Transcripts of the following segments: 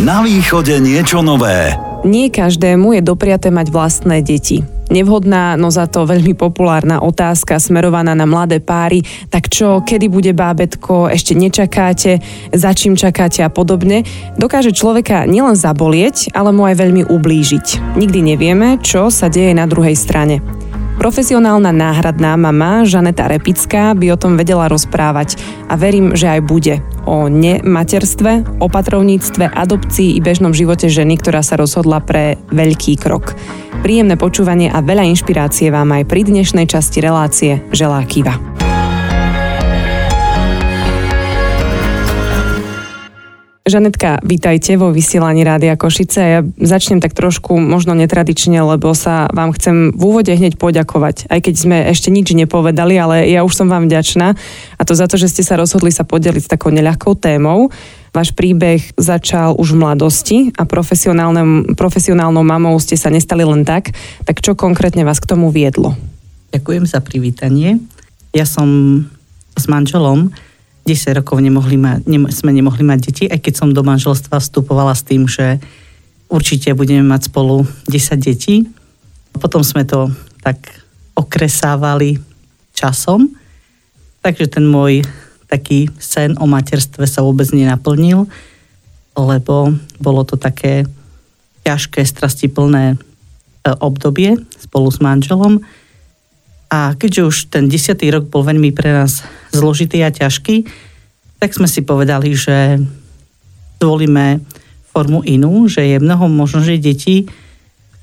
Na východe niečo nové. Nie každému je dopriaté mať vlastné deti. Nevhodná, no za to veľmi populárna otázka smerovaná na mladé páry. Tak čo, kedy bude bábetko, ešte nečakáte, za čím čakáte a podobne, dokáže človeka nielen zabolieť, ale mu aj veľmi ublížiť. Nikdy nevieme, čo sa deje na druhej strane. Profesionálna náhradná mama Žaneta Repická by o tom vedela rozprávať a verím, že aj bude. O nematerstve, opatrovníctve, adopcii i bežnom živote ženy, ktorá sa rozhodla pre veľký krok. Príjemné počúvanie a veľa inšpirácie vám aj pri dnešnej časti relácie želá Kiva. Žanetka, vítajte vo vysielaní Rádia Košice. Ja začnem tak trošku možno netradične, lebo sa vám chcem v úvode hneď poďakovať. Aj keď sme ešte nič nepovedali, ale ja už som vám vďačná. A to za to, že ste sa rozhodli sa podeliť s takou neľahkou témou. Váš príbeh začal už v mladosti a profesionálnou mamou ste sa nestali len tak. Tak čo konkrétne vás k tomu viedlo? Ďakujem za privítanie. Ja som s manželom 10 rokov nemohli ma, ne, sme nemohli mať deti, aj keď som do manželstva vstupovala s tým, že určite budeme mať spolu 10 detí. Potom sme to tak okresávali časom, takže ten môj taký sen o materstve sa vôbec nenaplnil, lebo bolo to také ťažké, strastiplné e, obdobie spolu s manželom. A keďže už ten desiatý rok bol veľmi pre nás zložitý a ťažký, tak sme si povedali, že zvolíme formu inú, že je mnoho možno, že detí,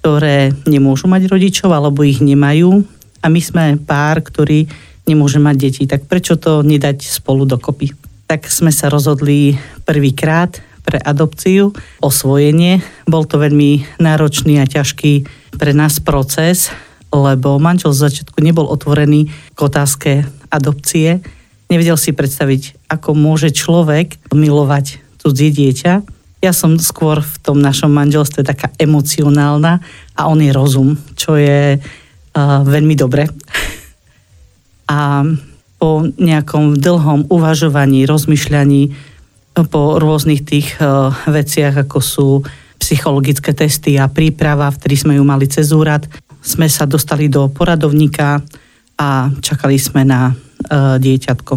ktoré nemôžu mať rodičov alebo ich nemajú a my sme pár, ktorý nemôže mať deti, tak prečo to nedať spolu dokopy? Tak sme sa rozhodli prvýkrát pre adopciu, osvojenie. Bol to veľmi náročný a ťažký pre nás proces, lebo manžel z začiatku nebol otvorený k otázke adopcie. Nevedel si predstaviť, ako môže človek milovať cudzie dieťa. Ja som skôr v tom našom manželstve taká emocionálna a on je rozum, čo je uh, veľmi dobre. A po nejakom dlhom uvažovaní, rozmýšľaní, po rôznych tých uh, veciach, ako sú psychologické testy a príprava, vtedy sme ju mali cez úrad, sme sa dostali do poradovníka a čakali sme na uh, dieťatko.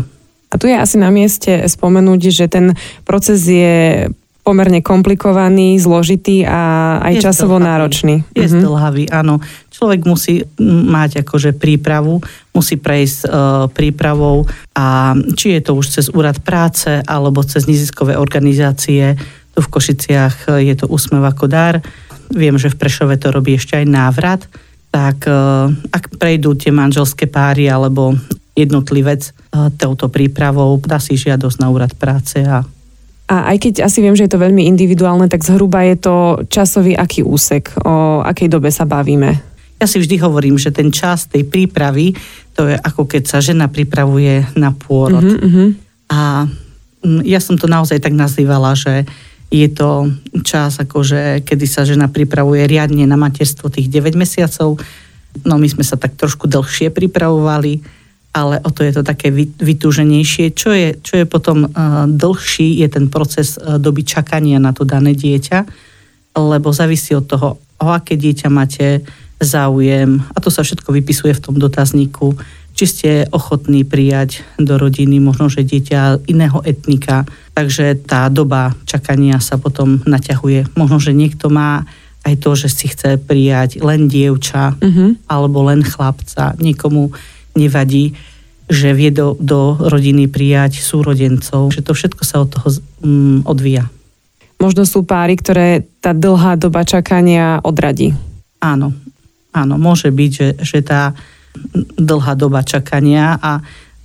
A tu je asi na mieste spomenúť, že ten proces je pomerne komplikovaný, zložitý a aj je časovo zdlhavý. náročný. Je mhm. zdlhavý, áno. Človek musí mať akože prípravu, musí prejsť uh, prípravou a či je to už cez úrad práce alebo cez neziskové organizácie, tu v Košiciach je to Úsmev ako dar. Viem, že v Prešove to robí ešte aj návrat tak e, ak prejdú tie manželské páry alebo jednotlivec e, touto prípravou, dá si žiadosť na úrad práce a a aj keď asi viem, že je to veľmi individuálne, tak zhruba je to časový aký úsek, o akej dobe sa bavíme? Ja si vždy hovorím, že ten čas tej prípravy, to je ako keď sa žena pripravuje na pôrod. Uh-huh, uh-huh. A ja som to naozaj tak nazývala, že je to čas, akože, kedy sa žena pripravuje riadne na materstvo tých 9 mesiacov. No my sme sa tak trošku dlhšie pripravovali, ale o to je to také vytúženejšie. Čo je, čo je potom uh, dlhší, je ten proces uh, doby čakania na to dané dieťa, lebo závisí od toho, o aké dieťa máte záujem. A to sa všetko vypisuje v tom dotazníku či ste ochotní prijať do rodiny možno, že dieťa iného etnika. Takže tá doba čakania sa potom naťahuje. Možno, že niekto má aj to, že si chce prijať len dievča uh-huh. alebo len chlapca. Nikomu nevadí, že vie do, do rodiny prijať súrodencov. Že to všetko sa od toho um, odvíja. Možno sú páry, ktoré tá dlhá doba čakania odradí. Áno, áno, môže byť, že, že tá dlhá doba čakania a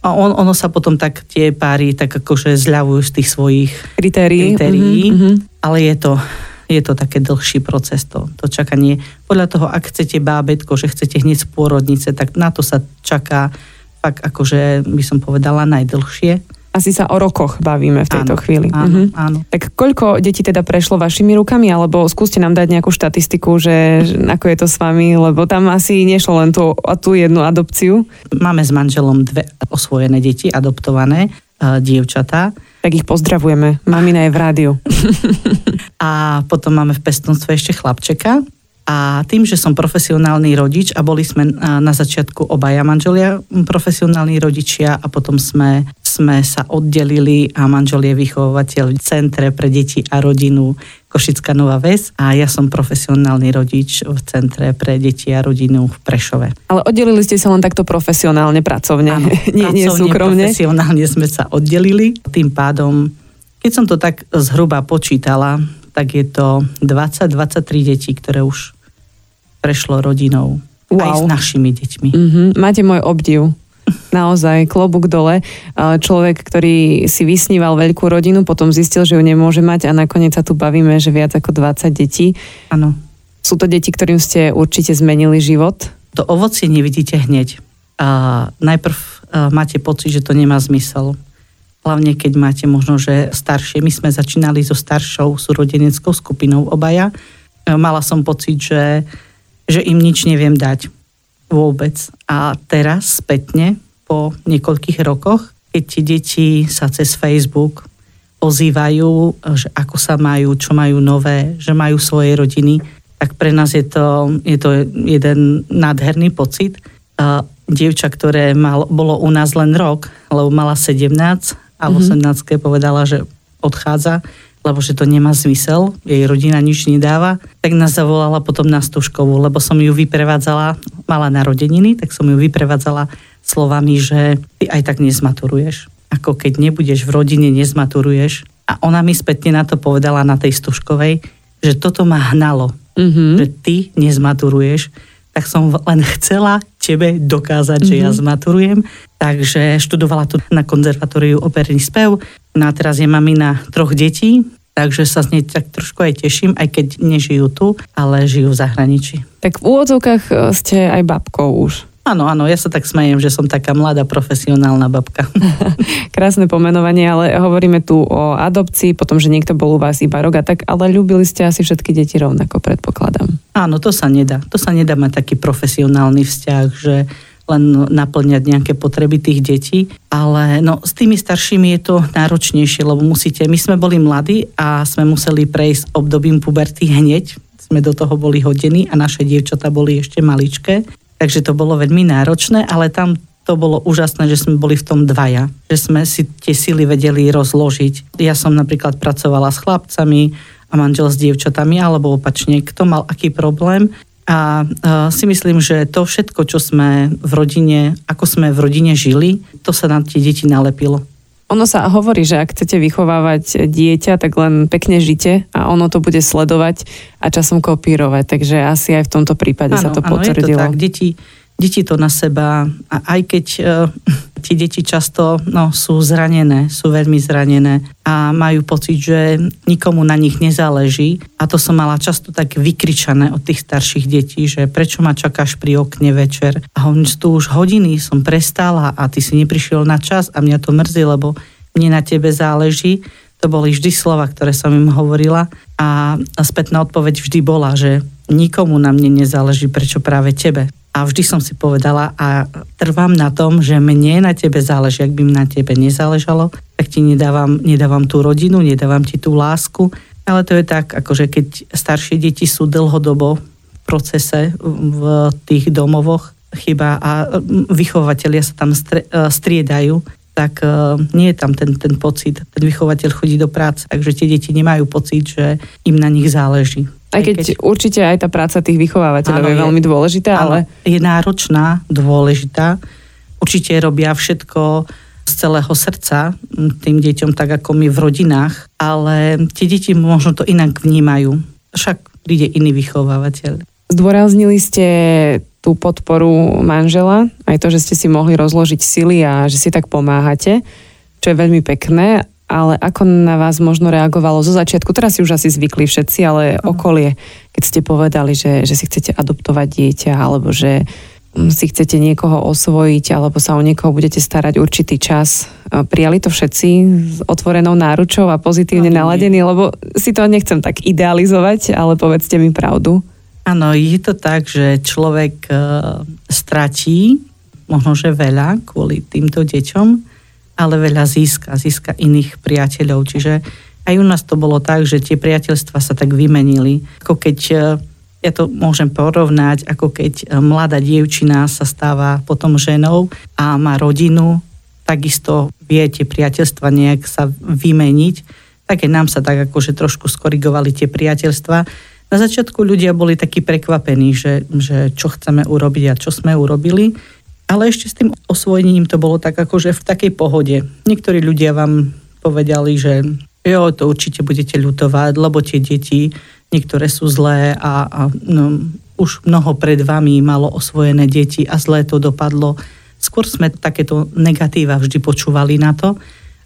a on, ono sa potom tak tie páry tak akože zľavujú z tých svojich kritérií, kritérií mm-hmm. ale je to, je to také dlhší proces, to, to čakanie. Podľa toho, ak chcete bábetko, že chcete hneď z pôrodnice, tak na to sa čaká fakt akože by som povedala najdlhšie asi sa o rokoch bavíme v tejto áno, chvíli. Áno, mhm. áno. Tak koľko detí teda prešlo vašimi rukami, alebo skúste nám dať nejakú štatistiku, že, ako je to s vami, lebo tam asi nešlo len tú, tú jednu adopciu. Máme s manželom dve osvojené deti, adoptované, uh, dievčatá. Tak ich pozdravujeme. Mamina je v rádiu. A potom máme v pestnostve ešte chlapčeka. A tým, že som profesionálny rodič a boli sme na začiatku obaja manželia profesionálni rodičia a potom sme, sme sa oddelili a manžel je vychovateľ v Centre pre deti a rodinu Košická Nová Ves a ja som profesionálny rodič v Centre pre deti a rodinu v Prešove. Ale oddelili ste sa len takto profesionálne, pracovne, Áno, nie, nie pracovne, súkromne. Profesionálne sme sa oddelili. Tým pádom, keď som to tak zhruba počítala, tak je to 20-23 detí, ktoré už prešlo rodinou. Wow. Aj s našimi deťmi. Mm-hmm. Máte môj obdiv. Naozaj, klobúk dole. Človek, ktorý si vysníval veľkú rodinu, potom zistil, že ju nemôže mať a nakoniec sa tu bavíme, že viac ako 20 detí. Áno. Sú to deti, ktorým ste určite zmenili život? To ovocie nevidíte hneď. A najprv máte pocit, že to nemá zmysel. Hlavne keď máte možno, že staršie. My sme začínali so staršou súrodeneckou skupinou obaja. Mala som pocit, že že im nič neviem dať vôbec. A teraz spätne, po niekoľkých rokoch, keď tie deti sa cez Facebook ozývajú, že ako sa majú, čo majú nové, že majú svoje rodiny, tak pre nás je to, je to jeden nádherný pocit. Dievča, ktoré mal, bolo u nás len rok, lebo mala 17 a v 18 mm-hmm. povedala, že odchádza, lebo že to nemá zmysel, jej rodina nič nedáva, tak nás zavolala potom na Stužkovú, lebo som ju vyprevádzala, mala narodeniny, tak som ju vyprevádzala slovami, že ty aj tak nezmaturuješ. Ako keď nebudeš v rodine, nezmaturuješ. A ona mi spätne na to povedala na tej Stužkovej, že toto ma hnalo, mm-hmm. že ty nezmaturuješ, tak som len chcela tebe dokázať, mm-hmm. že ja mhm. zmaturujem. Takže študovala tu na konzervatóriu operný spev. No a teraz je mamina troch detí, Takže sa z nej tak trošku aj teším, aj keď nežijú tu, ale žijú v zahraničí. Tak v úvodzovkách e, ste aj babkou už. Áno, áno, ja sa tak smejem, že som taká mladá profesionálna babka. Krásne pomenovanie, ale hovoríme tu o adopcii, potom, že niekto bol u vás iba rok a tak, ale ľúbili ste asi všetky deti rovnako, predpokladám. Áno, to sa nedá. To sa nedá mať taký profesionálny vzťah, že len naplňať nejaké potreby tých detí. Ale no, s tými staršími je to náročnejšie, lebo musíte, my sme boli mladí a sme museli prejsť obdobím puberty hneď, sme do toho boli hodení a naše dievčatá boli ešte maličké, takže to bolo veľmi náročné, ale tam to bolo úžasné, že sme boli v tom dvaja, že sme si tie sily vedeli rozložiť. Ja som napríklad pracovala s chlapcami a manžel s dievčatami, alebo opačne, kto mal aký problém a si myslím, že to všetko, čo sme v rodine, ako sme v rodine žili, to sa na tie deti nalepilo. Ono sa hovorí, že ak chcete vychovávať dieťa, tak len pekne žite a ono to bude sledovať a časom kopírovať. Takže asi aj v tomto prípade ano, sa to ano, potvrdilo. Je to tak. Deti, deti to na seba, a aj keď uh, tie deti často no, sú zranené, sú veľmi zranené a majú pocit, že nikomu na nich nezáleží. A to som mala často tak vykričané od tých starších detí, že prečo ma čakáš pri okne večer. A on tu už hodiny som prestala a ty si neprišiel na čas a mňa to mrzí, lebo mne na tebe záleží. To boli vždy slova, ktoré som im hovorila a spätná odpoveď vždy bola, že nikomu na mne nezáleží, prečo práve tebe. A vždy som si povedala a trvám na tom, že mne na tebe záleží. Ak by mi na tebe nezáležalo, tak ti nedávam, nedávam tú rodinu, nedávam ti tú lásku. Ale to je tak, akože keď staršie deti sú dlhodobo v procese v tých domovoch, chyba a vychovateľia sa tam striedajú, tak e, nie je tam ten, ten pocit. Ten vychovateľ chodí do práce, takže tie deti nemajú pocit, že im na nich záleží. Aj keď, keď určite aj tá práca tých vychovávateľov áno, je veľmi dôležitá, ale... Je náročná, dôležitá. Určite robia všetko z celého srdca tým deťom, tak ako my v rodinách, ale tie deti možno to inak vnímajú. Však príde iný vychovávateľ. Zdôraznili ste tú podporu manžela, aj to, že ste si mohli rozložiť sily a že si tak pomáhate, čo je veľmi pekné ale ako na vás možno reagovalo zo začiatku, teraz si už asi zvykli všetci, ale uh-huh. okolie, keď ste povedali, že, že si chcete adoptovať dieťa, alebo že mm, si chcete niekoho osvojiť, alebo sa o niekoho budete starať určitý čas. Prijali to všetci s otvorenou náručou a pozitívne no, naladení, lebo si to nechcem tak idealizovať, ale povedzte mi pravdu. Áno, je to tak, že človek uh, stratí možno, že veľa kvôli týmto deťom, ale veľa získa, získa iných priateľov. Čiže aj u nás to bolo tak, že tie priateľstva sa tak vymenili. Ako keď, e, ja to môžem porovnať, ako keď e, mladá dievčina sa stáva potom ženou a má rodinu, takisto vie tie priateľstva nejak sa vymeniť. Tak aj nám sa tak akože trošku skorigovali tie priateľstva na začiatku ľudia boli takí prekvapení, že, že čo chceme urobiť a čo sme urobili, ale ešte s tým osvojením to bolo tak akože v takej pohode. Niektorí ľudia vám povedali, že jo, to určite budete ľutovať, lebo tie deti, niektoré sú zlé a, a no, už mnoho pred vami malo osvojené deti a zlé to dopadlo. Skôr sme takéto negatíva vždy počúvali na to,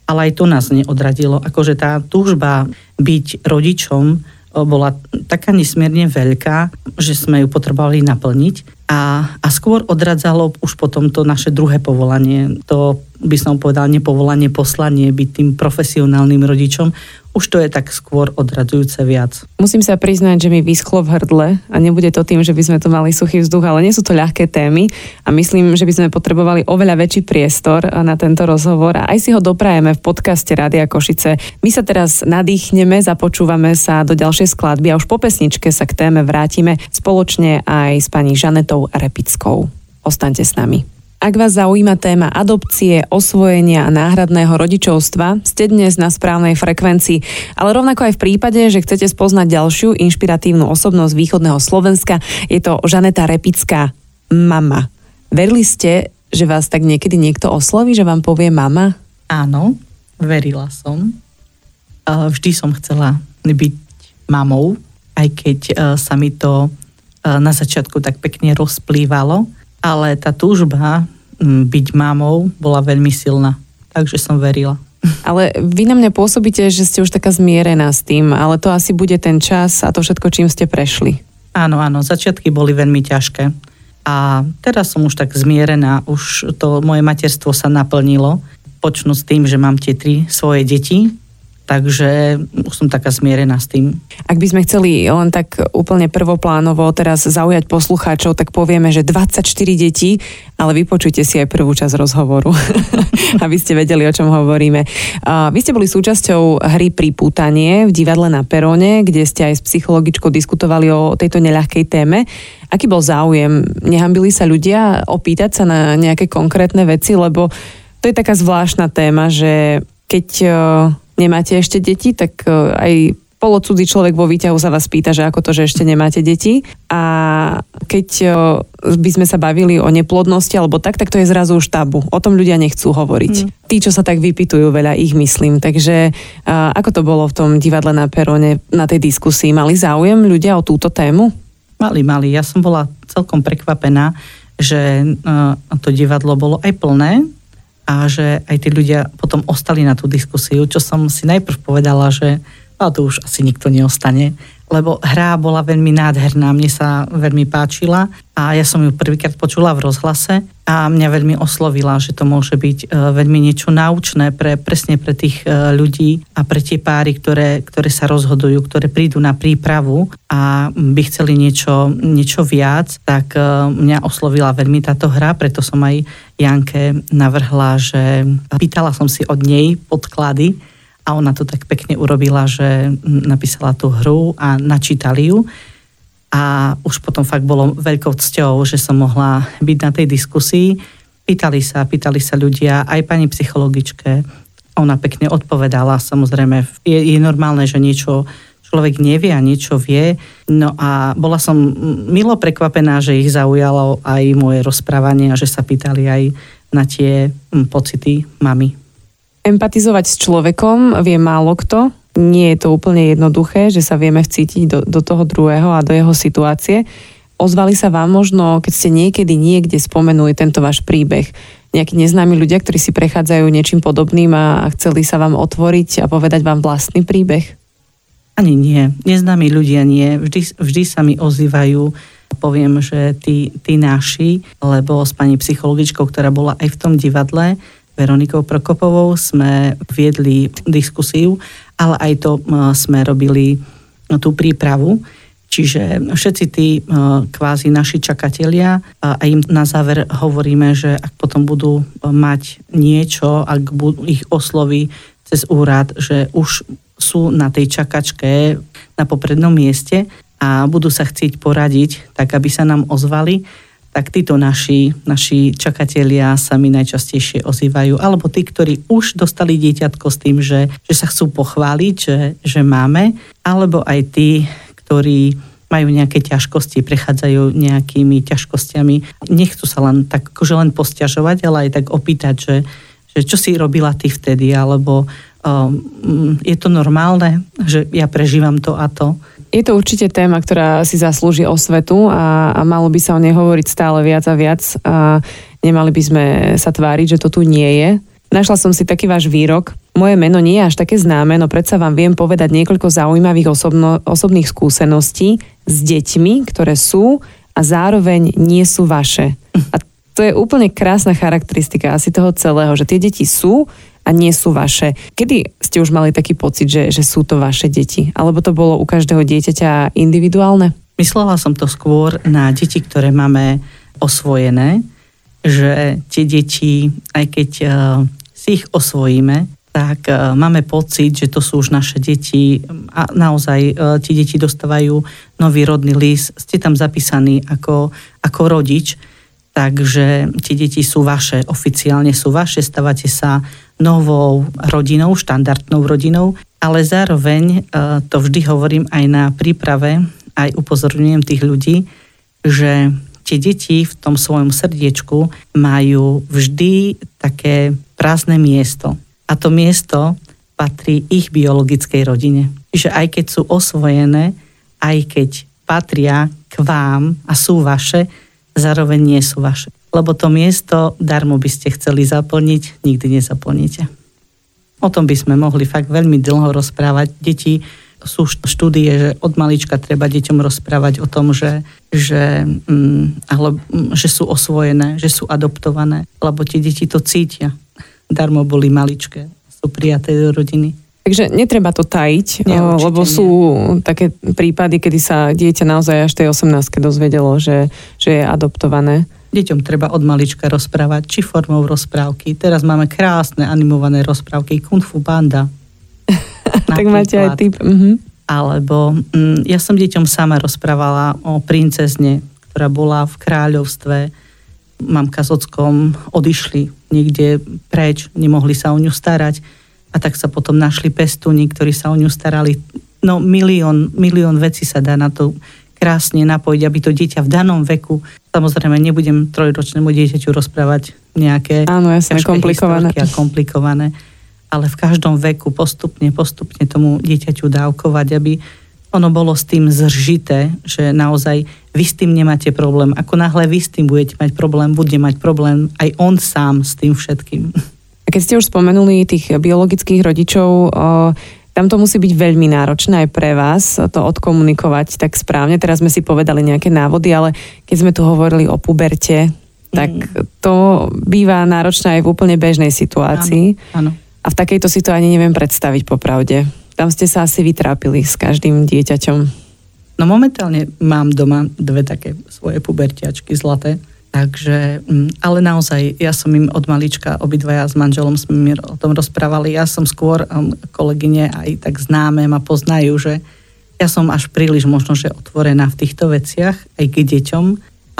ale aj to nás neodradilo. Akože tá túžba byť rodičom bola taká nesmierne veľká, že sme ju potrebovali naplniť. A, a skôr odradzalo už potom to naše druhé povolanie, to by som povedal nepovolanie, poslanie, byť tým profesionálnym rodičom, už to je tak skôr odradzujúce viac. Musím sa priznať, že mi vyschlo v hrdle a nebude to tým, že by sme tu mali suchý vzduch, ale nie sú to ľahké témy a myslím, že by sme potrebovali oveľa väčší priestor na tento rozhovor a aj si ho doprajeme v podcaste Rádia Košice. My sa teraz nadýchneme, započúvame sa do ďalšej skladby a už po pesničke sa k téme vrátime spoločne aj s pani Žanetou Repickou. Ostaňte s nami. Ak vás zaujíma téma adopcie, osvojenia a náhradného rodičovstva, ste dnes na správnej frekvencii, ale rovnako aj v prípade, že chcete spoznať ďalšiu inšpiratívnu osobnosť východného Slovenska, je to Žaneta Repická, mama. Verili ste, že vás tak niekedy niekto osloví, že vám povie mama? Áno, verila som. Vždy som chcela byť mamou, aj keď e, sa mi to e, na začiatku tak pekne rozplývalo ale tá túžba mm, byť mamou bola veľmi silná, takže som verila. Ale vy na mňa pôsobíte, že ste už taká zmierená s tým, ale to asi bude ten čas a to všetko, čím ste prešli. Áno, áno, začiatky boli veľmi ťažké. A teraz som už tak zmierená, už to moje materstvo sa naplnilo. Počnú s tým, že mám tie tri svoje deti, takže som taká zmierená s tým. Ak by sme chceli len tak úplne prvoplánovo teraz zaujať poslucháčov, tak povieme, že 24 detí, ale vypočujte si aj prvú časť rozhovoru, aby ste vedeli, o čom hovoríme. Vy ste boli súčasťou hry Pripútanie v divadle na Perone, kde ste aj s psychologičkou diskutovali o tejto neľahkej téme. Aký bol záujem? Nehambili sa ľudia opýtať sa na nejaké konkrétne veci, lebo to je taká zvláštna téma, že keď nemáte ešte deti, tak e, aj polocudzí človek vo výťahu sa vás pýta, že ako to, že ešte nemáte deti. A keď e, by sme sa bavili o neplodnosti alebo tak, tak to je zrazu už tabu. O tom ľudia nechcú hovoriť. Mm. Tí, čo sa tak vypitujú, veľa ich myslím. Takže a, ako to bolo v tom divadle na Perone, na tej diskusii? Mali záujem ľudia o túto tému? Mali, mali. Ja som bola celkom prekvapená, že to divadlo bolo aj plné, a že aj tí ľudia potom ostali na tú diskusiu, čo som si najprv povedala, že a to už asi nikto neostane, lebo hra bola veľmi nádherná, mne sa veľmi páčila a ja som ju prvýkrát počula v rozhlase a mňa veľmi oslovila, že to môže byť e, veľmi niečo naučné pre, presne pre tých e, ľudí a pre tie páry, ktoré, ktoré sa rozhodujú, ktoré prídu na prípravu a by chceli niečo, niečo viac, tak e, mňa oslovila veľmi táto hra, preto som aj Janke navrhla, že pýtala som si od nej podklady a ona to tak pekne urobila, že napísala tú hru a načítali ju. A už potom fakt bolo veľkou cťou, že som mohla byť na tej diskusii. Pýtali sa, pýtali sa ľudia, aj pani psychologičke. Ona pekne odpovedala, samozrejme. Je, je normálne, že niečo človek nevie a niečo vie. No a bola som milo prekvapená, že ich zaujalo aj moje rozprávanie a že sa pýtali aj na tie pocity mamy. Empatizovať s človekom vie málo kto. Nie je to úplne jednoduché, že sa vieme vcítiť do, do toho druhého a do jeho situácie. Ozvali sa vám možno, keď ste niekedy niekde spomenuli tento váš príbeh, nejakí neznámi ľudia, ktorí si prechádzajú niečím podobným a chceli sa vám otvoriť a povedať vám vlastný príbeh? Ani nie. Neznámi ľudia nie. Vždy, vždy sa mi ozývajú poviem, že tí, tí naši, lebo s pani psychologičkou, ktorá bola aj v tom divadle, Veronikou Prokopovou sme viedli diskusiu, ale aj to sme robili tú prípravu. Čiže všetci tí kvázi naši čakatelia a im na záver hovoríme, že ak potom budú mať niečo, ak budú ich osloví cez úrad, že už sú na tej čakačke na poprednom mieste a budú sa chcieť poradiť, tak aby sa nám ozvali, tak títo naši, naši čakatelia sa mi najčastejšie ozývajú. Alebo tí, ktorí už dostali dieťatko s tým, že, že sa chcú pochváliť, že, že máme. Alebo aj tí, ktorí majú nejaké ťažkosti, prechádzajú nejakými ťažkosťami. Nechcú sa len tak akože len posťažovať, ale aj tak opýtať, že, že čo si robila ty vtedy, alebo um, je to normálne, že ja prežívam to a to. Je to určite téma, ktorá si zaslúži osvetu a, a malo by sa o nej hovoriť stále viac a viac a nemali by sme sa tváriť, že to tu nie je. Našla som si taký váš výrok. Moje meno nie je až také známe, no predsa vám viem povedať niekoľko zaujímavých osobno, osobných skúseností s deťmi, ktoré sú a zároveň nie sú vaše. A to je úplne krásna charakteristika asi toho celého, že tie deti sú a nie sú vaše. Kedy ste už mali taký pocit, že, že sú to vaše deti? Alebo to bolo u každého dieťaťa individuálne? Myslela som to skôr na deti, ktoré máme osvojené, že tie deti, aj keď uh, si ich osvojíme, tak uh, máme pocit, že to sú už naše deti a naozaj uh, tie deti dostávajú nový rodný list, ste tam zapísaní ako, ako rodič, takže tie deti sú vaše, oficiálne sú vaše, stávate sa novou rodinou, štandardnou rodinou, ale zároveň uh, to vždy hovorím aj na príprave, aj upozorňujem tých ľudí, že tie deti v tom svojom srdiečku majú vždy také prázdne miesto. A to miesto patrí ich biologickej rodine. Čiže aj keď sú osvojené, aj keď patria k vám a sú vaše, zároveň nie sú vaše. Lebo to miesto darmo by ste chceli zaplniť, nikdy nezaplníte. O tom by sme mohli fakt veľmi dlho rozprávať. Deti sú štúdie, že od malička treba deťom rozprávať o tom, že, že, mm, ale, mm, že sú osvojené, že sú adoptované, lebo tie deti to cítia. Darmo boli maličké, sú prijaté do rodiny. Takže netreba to tajiť, nie, lebo sú nie. také prípady, kedy sa dieťa naozaj až tej 18 dozvedelo, že, že je adoptované. Deťom treba od malička rozprávať, či formou rozprávky. Teraz máme krásne animované rozprávky Kung Fu Banda tak máte aj typ. Uh-huh. Alebo mm, ja som deťom sama rozprávala o princezne, ktorá bola v kráľovstve. Mamka s ockom odišli niekde preč, nemohli sa o ňu starať a tak sa potom našli pestúni, ktorí sa o ňu starali. No milión, milión vecí sa dá na to krásne napojiť, aby to dieťa v danom veku, samozrejme nebudem trojročnému dieťaťu rozprávať nejaké Áno, jasne, komplikované. a komplikované ale v každom veku postupne, postupne tomu dieťaťu dávkovať, aby ono bolo s tým zržité, že naozaj vy s tým nemáte problém. Ako náhle vy s tým budete mať problém, bude mať problém aj on sám s tým všetkým. A keď ste už spomenuli tých biologických rodičov, tam to musí byť veľmi náročné aj pre vás to odkomunikovať tak správne. Teraz sme si povedali nejaké návody, ale keď sme tu hovorili o puberte, tak mm. to býva náročné aj v úplne bežnej situácii. Áno, áno. A v takejto si to ani neviem predstaviť popravde. Tam ste sa asi vytrápili s každým dieťaťom. No momentálne mám doma dve také svoje pubertiačky zlaté. Takže, mm, ale naozaj, ja som im od malička, obidvaja s manželom sme mi o tom rozprávali. Ja som skôr, um, kolegyne aj tak známe ma poznajú, že ja som až príliš možno, že otvorená v týchto veciach aj k deťom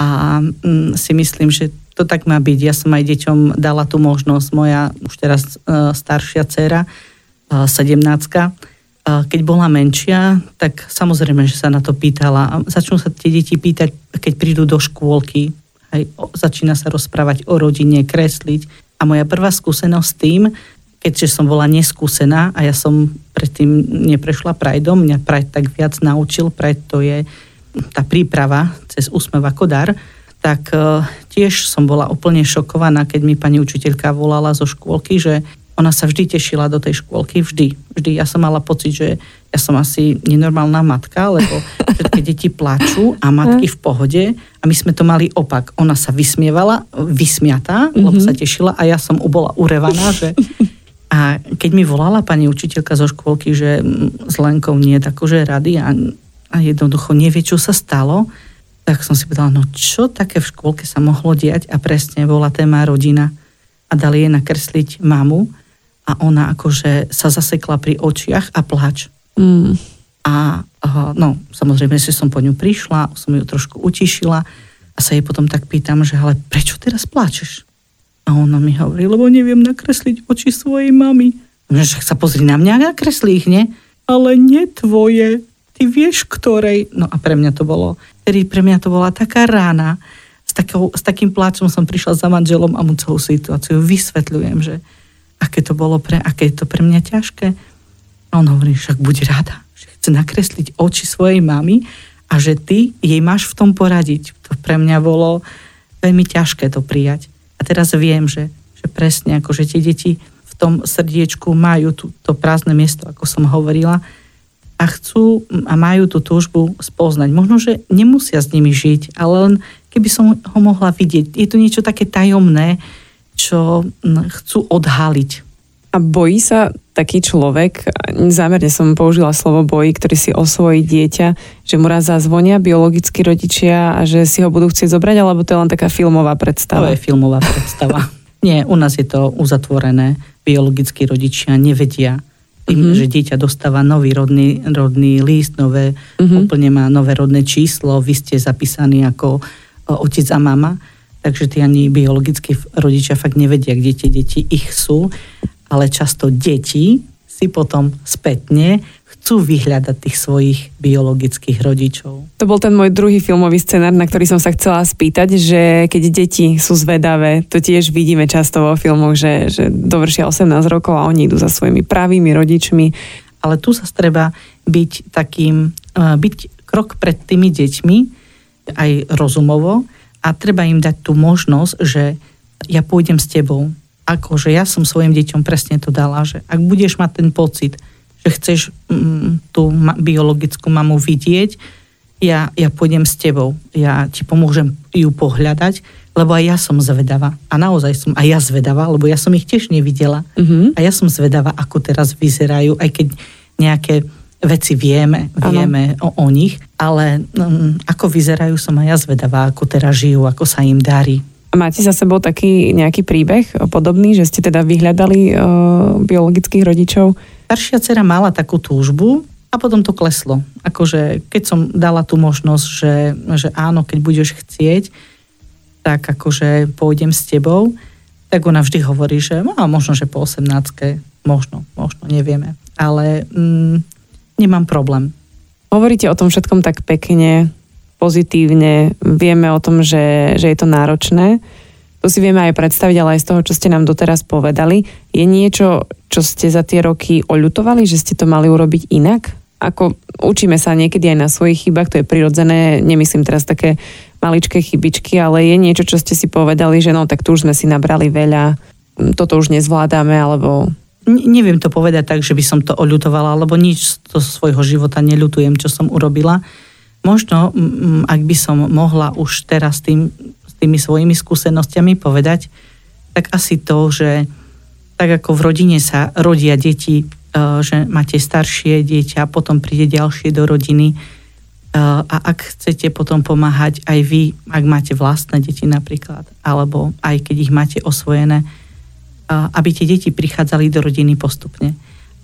a mm, si myslím, že to tak má byť. Ja som aj deťom dala tú možnosť. Moja už teraz uh, staršia dcera, uh, 17 uh, keď bola menšia, tak samozrejme, že sa na to pýtala. Začnú sa tie deti pýtať, keď prídu do škôlky. Aj, o, začína sa rozprávať o rodine, kresliť. A moja prvá skúsenosť s tým, keďže som bola neskúsená a ja som predtým neprešla Prajdom, mňa Prajd tak viac naučil, Prajd to je tá príprava cez úsmev ako dar, tak e, tiež som bola úplne šokovaná, keď mi pani učiteľka volala zo škôlky, že ona sa vždy tešila do tej škôlky, vždy. Vždy. Ja som mala pocit, že ja som asi nenormálna matka, lebo všetky deti plačú a matky v pohode a my sme to mali opak. Ona sa vysmievala, vysmiatá, mm-hmm. lebo sa tešila a ja som bola urevaná, že a keď mi volala pani učiteľka zo škôlky, že s Lenkou nie je akože rady a a jednoducho nevie, čo sa stalo, tak som si povedala, no čo také v škôlke sa mohlo diať a presne bola téma rodina a dali jej nakresliť mamu a ona akože sa zasekla pri očiach a plač. Mm. A no, samozrejme, že som po ňu prišla, som ju trošku utišila a sa jej potom tak pýtam, že ale prečo teraz plačeš? A ona mi hovorí, lebo neviem nakresliť oči svojej mamy. Že sa pozri na mňa, nakreslí ich, nie? Ale nie tvoje ty vieš ktorej. No a pre mňa to bolo, tedy pre mňa to bola taká rána. S, takou, s takým pláčom som prišla za manželom a mu celú situáciu vysvetľujem, že aké to bolo pre, aké je to pre mňa ťažké. A on hovorí, však buď rada, že chce nakresliť oči svojej mamy a že ty jej máš v tom poradiť. To pre mňa bolo veľmi ťažké to prijať. A teraz viem, že, že presne ako, že tie deti v tom srdiečku majú tú, to prázdne miesto, ako som hovorila, a chcú a majú tú túžbu spoznať. Možno, že nemusia s nimi žiť, ale len keby som ho mohla vidieť. Je to niečo také tajomné, čo chcú odhaliť. A bojí sa taký človek, zámerne som použila slovo bojí, ktorý si osvojí dieťa, že mu raz zazvonia biologickí rodičia a že si ho budú chcieť zobrať, alebo to je len taká filmová predstava? To je filmová predstava. Nie, u nás je to uzatvorené. Biologickí rodičia nevedia, tým, mm-hmm. že dieťa dostáva nový rodný, rodný list, nové, mm-hmm. úplne má nové rodné číslo, vy ste zapísaní ako otec a mama, takže tí ani biologickí rodičia fakt nevedia, kde tie deti ich sú, ale často deti si potom spätne chcú vyhľadať tých svojich biologických rodičov. To bol ten môj druhý filmový scenár, na ktorý som sa chcela spýtať, že keď deti sú zvedavé, to tiež vidíme často vo filmoch, že, že dovršia 18 rokov a oni idú za svojimi pravými rodičmi. Ale tu sa treba byť takým, e, byť krok pred tými deťmi, aj rozumovo, a treba im dať tú možnosť, že ja pôjdem s tebou. Akože ja som svojim deťom presne to dala, že ak budeš mať ten pocit, že chceš mm, tú ma- biologickú mamu vidieť, ja, ja pôjdem s tebou, ja ti pomôžem ju pohľadať, lebo aj ja som zvedavá. A naozaj som aj ja zvedavá, lebo ja som ich tiež nevidela. Uh-huh. A ja som zvedavá, ako teraz vyzerajú, aj keď nejaké veci vieme, vieme o, o nich, ale um, ako vyzerajú, som aj ja zvedavá, ako teraz žijú, ako sa im darí. A máte za sebou taký nejaký príbeh podobný, že ste teda vyhľadali uh, biologických rodičov? Staršia dcera mala takú túžbu a potom to kleslo. Akože keď som dala tú možnosť, že, že áno, keď budeš chcieť, tak akože pôjdem s tebou, tak ona vždy hovorí, že no, možno, že po 18 možno, možno, nevieme. Ale mm, nemám problém. Hovoríte o tom všetkom tak pekne, pozitívne, vieme o tom, že, že je to náročné. To si vieme aj predstaviť, ale aj z toho, čo ste nám doteraz povedali. Je niečo, čo ste za tie roky oľutovali, že ste to mali urobiť inak? Ako učíme sa niekedy aj na svojich chybách, to je prirodzené, nemyslím teraz také maličké chybičky, ale je niečo, čo ste si povedali, že no tak tu už sme si nabrali veľa, toto už nezvládame, alebo neviem to povedať tak, že by som to oľutovala, lebo nič z svojho života neľutujem, čo som urobila. Možno, ak by som mohla už teraz tým tými svojimi skúsenostiami povedať, tak asi to, že tak ako v rodine sa rodia deti, e, že máte staršie dieťa, potom príde ďalšie do rodiny e, a ak chcete potom pomáhať aj vy, ak máte vlastné deti napríklad, alebo aj keď ich máte osvojené, e, aby tie deti prichádzali do rodiny postupne,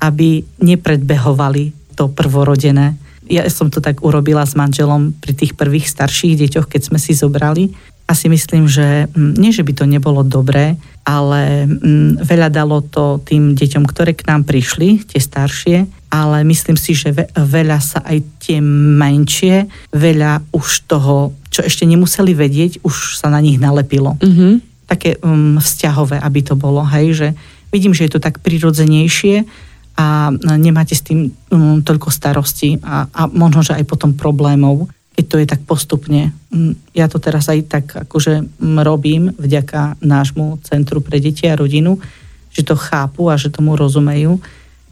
aby nepredbehovali to prvorodené. Ja som to tak urobila s manželom pri tých prvých starších deťoch, keď sme si zobrali asi myslím, že mm, nie, že by to nebolo dobré, ale mm, veľa dalo to tým deťom, ktoré k nám prišli, tie staršie, ale myslím si, že veľa sa aj tie menšie, veľa už toho, čo ešte nemuseli vedieť, už sa na nich nalepilo. Mm-hmm. Také um, vzťahové, aby to bolo, hej, že vidím, že je to tak prirodzenejšie a nemáte s tým um, toľko starostí a, a možno, že aj potom problémov keď to je tak postupne. Mm, ja to teraz aj tak akože mm, robím vďaka nášmu Centru pre deti a rodinu, že to chápu a že tomu rozumejú,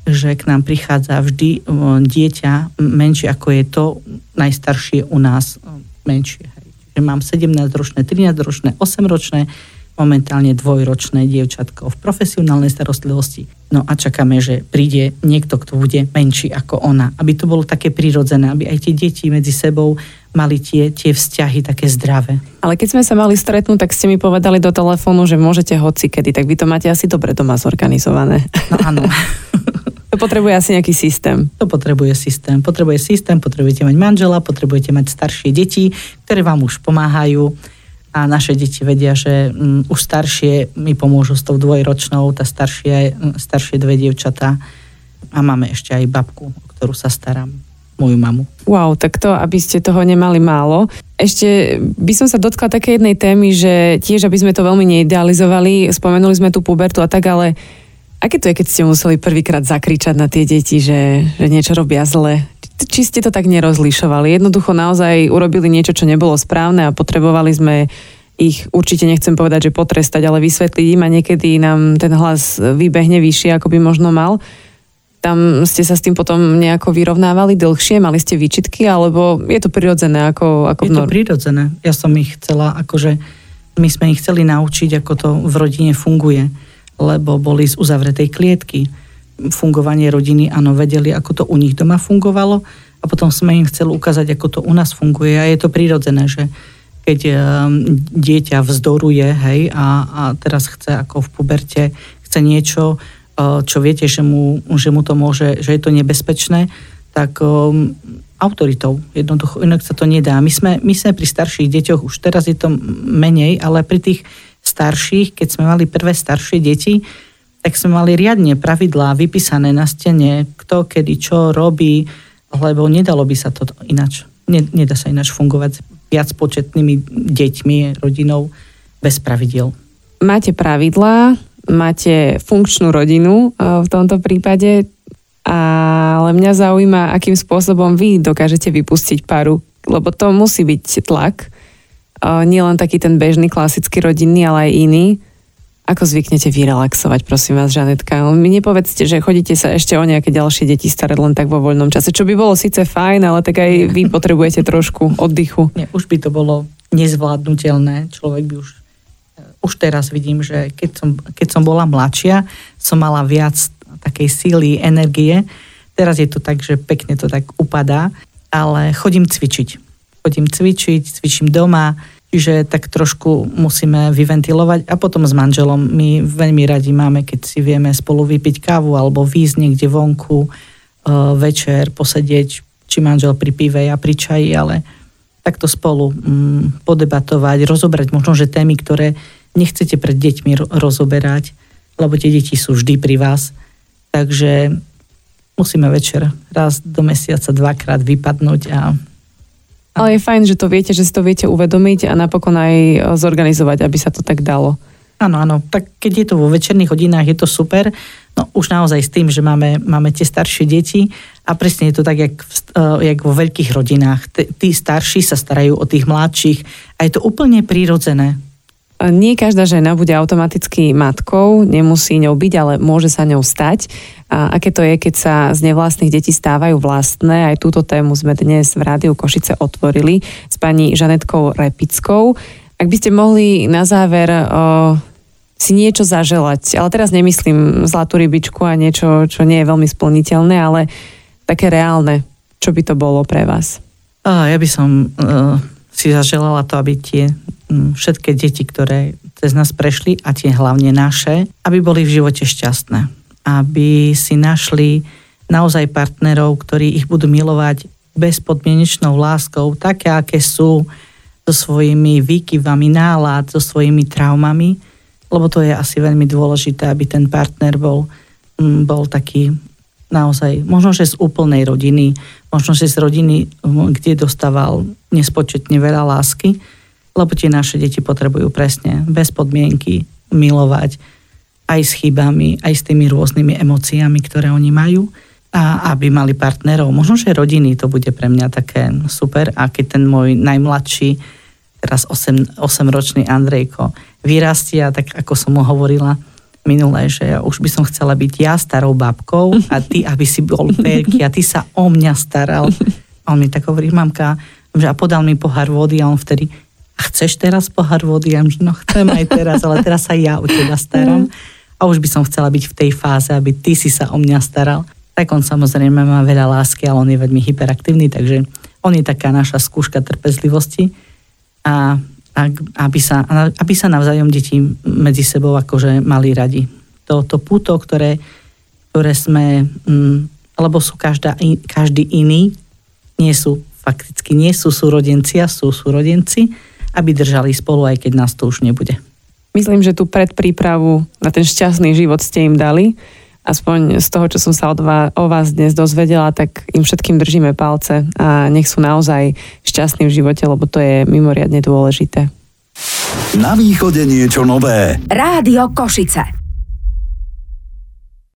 že k nám prichádza vždy dieťa menšie ako je to najstaršie u nás menšie. Že mám 17-ročné, 13-ročné, 8-ročné, momentálne dvojročné dievčatko v profesionálnej starostlivosti. No a čakáme, že príde niekto, kto bude menší ako ona. Aby to bolo také prirodzené, aby aj tie deti medzi sebou mali tie, tie vzťahy také zdravé. Ale keď sme sa mali stretnúť, tak ste mi povedali do telefónu, že môžete hoci kedy, tak vy to máte asi dobre doma zorganizované. No áno. to potrebuje asi nejaký systém. To potrebuje systém. Potrebuje systém, potrebujete mať manžela, potrebujete mať staršie deti, ktoré vám už pomáhajú a naše deti vedia, že um, už staršie mi pomôžu s tou dvojročnou, tá staršie, mm, staršie dve dievčatá a máme ešte aj babku, o ktorú sa starám moju mamu. Wow, tak to, aby ste toho nemali málo. Ešte by som sa dotkla také jednej témy, že tiež, aby sme to veľmi neidealizovali, spomenuli sme tú pubertu a tak, ale aké to je, keď ste museli prvýkrát zakričať na tie deti, že, že niečo robia zle? či ste to tak nerozlišovali? Jednoducho naozaj urobili niečo, čo nebolo správne a potrebovali sme ich určite nechcem povedať, že potrestať, ale vysvetliť im a niekedy nám ten hlas vybehne vyššie, ako by možno mal. Tam ste sa s tým potom nejako vyrovnávali dlhšie? Mali ste výčitky? Alebo je to prirodzené? Ako, ako je to prirodzené. Ja som ich chcela, akože my sme ich chceli naučiť, ako to v rodine funguje. Lebo boli z uzavretej klietky fungovanie rodiny, áno, vedeli, ako to u nich doma fungovalo a potom sme im chceli ukázať, ako to u nás funguje a je to prirodzené, že keď um, dieťa vzdoruje, hej, a, a teraz chce ako v puberte, chce niečo, uh, čo viete, že mu, že mu to môže, že je to nebezpečné, tak um, autoritou. Jednoducho, inak sa to nedá. My sme, my sme pri starších deťoch, už teraz je to menej, ale pri tých starších, keď sme mali prvé staršie deti, tak sme mali riadne pravidlá vypísané na stene, kto kedy čo robí, lebo nedalo by sa to ináč. Nedá sa ináč fungovať s viac početnými deťmi, rodinou bez pravidel. Máte pravidlá, máte funkčnú rodinu e, v tomto prípade, ale mňa zaujíma, akým spôsobom vy dokážete vypustiť paru, lebo to musí byť tlak, nielen taký ten bežný, klasický rodinný, ale aj iný ako zvyknete vyrelaxovať, prosím vás, Žanetka? Mi nepovedzte, že chodíte sa ešte o nejaké ďalšie deti starať len tak vo voľnom čase, čo by bolo síce fajn, ale tak aj vy potrebujete trošku oddychu. Nie, už by to bolo nezvládnutelné. Človek by už... Už teraz vidím, že keď som, keď som bola mladšia, som mala viac takej síly, energie. Teraz je to tak, že pekne to tak upadá, ale chodím cvičiť. Chodím cvičiť, cvičím doma, Čiže tak trošku musíme vyventilovať a potom s manželom my veľmi radi máme, keď si vieme spolu vypiť kávu alebo výjsť niekde vonku e, večer, posedieť, či manžel pri pive, ja pri čaji, ale takto spolu mm, podebatovať, rozobrať možno, že témy, ktoré nechcete pred deťmi rozoberať, lebo tie deti sú vždy pri vás. Takže musíme večer raz do mesiaca dvakrát vypadnúť a ale je fajn, že to viete, že si to viete uvedomiť a napokon aj e, zorganizovať, aby sa to tak dalo. Áno, áno. Tak keď je to vo večerných hodinách, je to super. No už naozaj s tým, že máme, máme tie staršie deti a presne je to tak, jak, uh, jak vo veľkých rodinách. Tí starší sa starajú o tých mladších a je to úplne prírodzené. Nie každá žena bude automaticky matkou, nemusí ňou byť, ale môže sa ňou stať. A aké to je, keď sa z nevlastných detí stávajú vlastné? Aj túto tému sme dnes v Rádiu Košice otvorili s pani Žanetkou Repickou. Ak by ste mohli na záver o, si niečo zaželať, ale teraz nemyslím zlatú rybičku a niečo, čo nie je veľmi splniteľné, ale také reálne, čo by to bolo pre vás? Ja by som uh, si zaželala to, aby tie všetky deti, ktoré cez nás prešli a tie hlavne naše, aby boli v živote šťastné. Aby si našli naozaj partnerov, ktorí ich budú milovať bezpodmienečnou láskou, také, aké sú, so svojimi výkyvami nálad, so svojimi traumami, lebo to je asi veľmi dôležité, aby ten partner bol, bol taký naozaj, možno, že z úplnej rodiny, možno, že z rodiny, kde dostával nespočetne veľa lásky, lebo tie naše deti potrebujú presne bez podmienky milovať aj s chybami, aj s tými rôznymi emóciami, ktoré oni majú a aby mali partnerov. Možno, že rodiny to bude pre mňa také super a keď ten môj najmladší, teraz 8, 8-ročný Andrejko, vyrastia, tak ako som mu hovorila minulé, že ja už by som chcela byť ja starou babkou a ty, aby si bol veľký a ty sa o mňa staral. A on mi tak hovorí, mamka, že a podal mi pohár vody a on vtedy, chceš teraz pohár vody? Ja no chcem aj teraz, ale teraz sa ja o teba staram. A už by som chcela byť v tej fáze, aby ty si sa o mňa staral. Tak on samozrejme má veľa lásky, ale on je veľmi hyperaktívny, takže on je taká naša skúška trpezlivosti. A aby sa, aby sa navzájom deti medzi sebou akože mali radi. To, to puto, ktoré, ktoré sme, mm, lebo sú každá, každý iný, nie sú fakticky, nie sú súrodenci a sú súrodenci, aby držali spolu, aj keď nás to už nebude. Myslím, že tú predprípravu na ten šťastný život ste im dali. Aspoň z toho, čo som sa od vás, o vás dnes dozvedela, tak im všetkým držíme palce a nech sú naozaj šťastní v živote, lebo to je mimoriadne dôležité. Na východe niečo nové. Rádio Košice.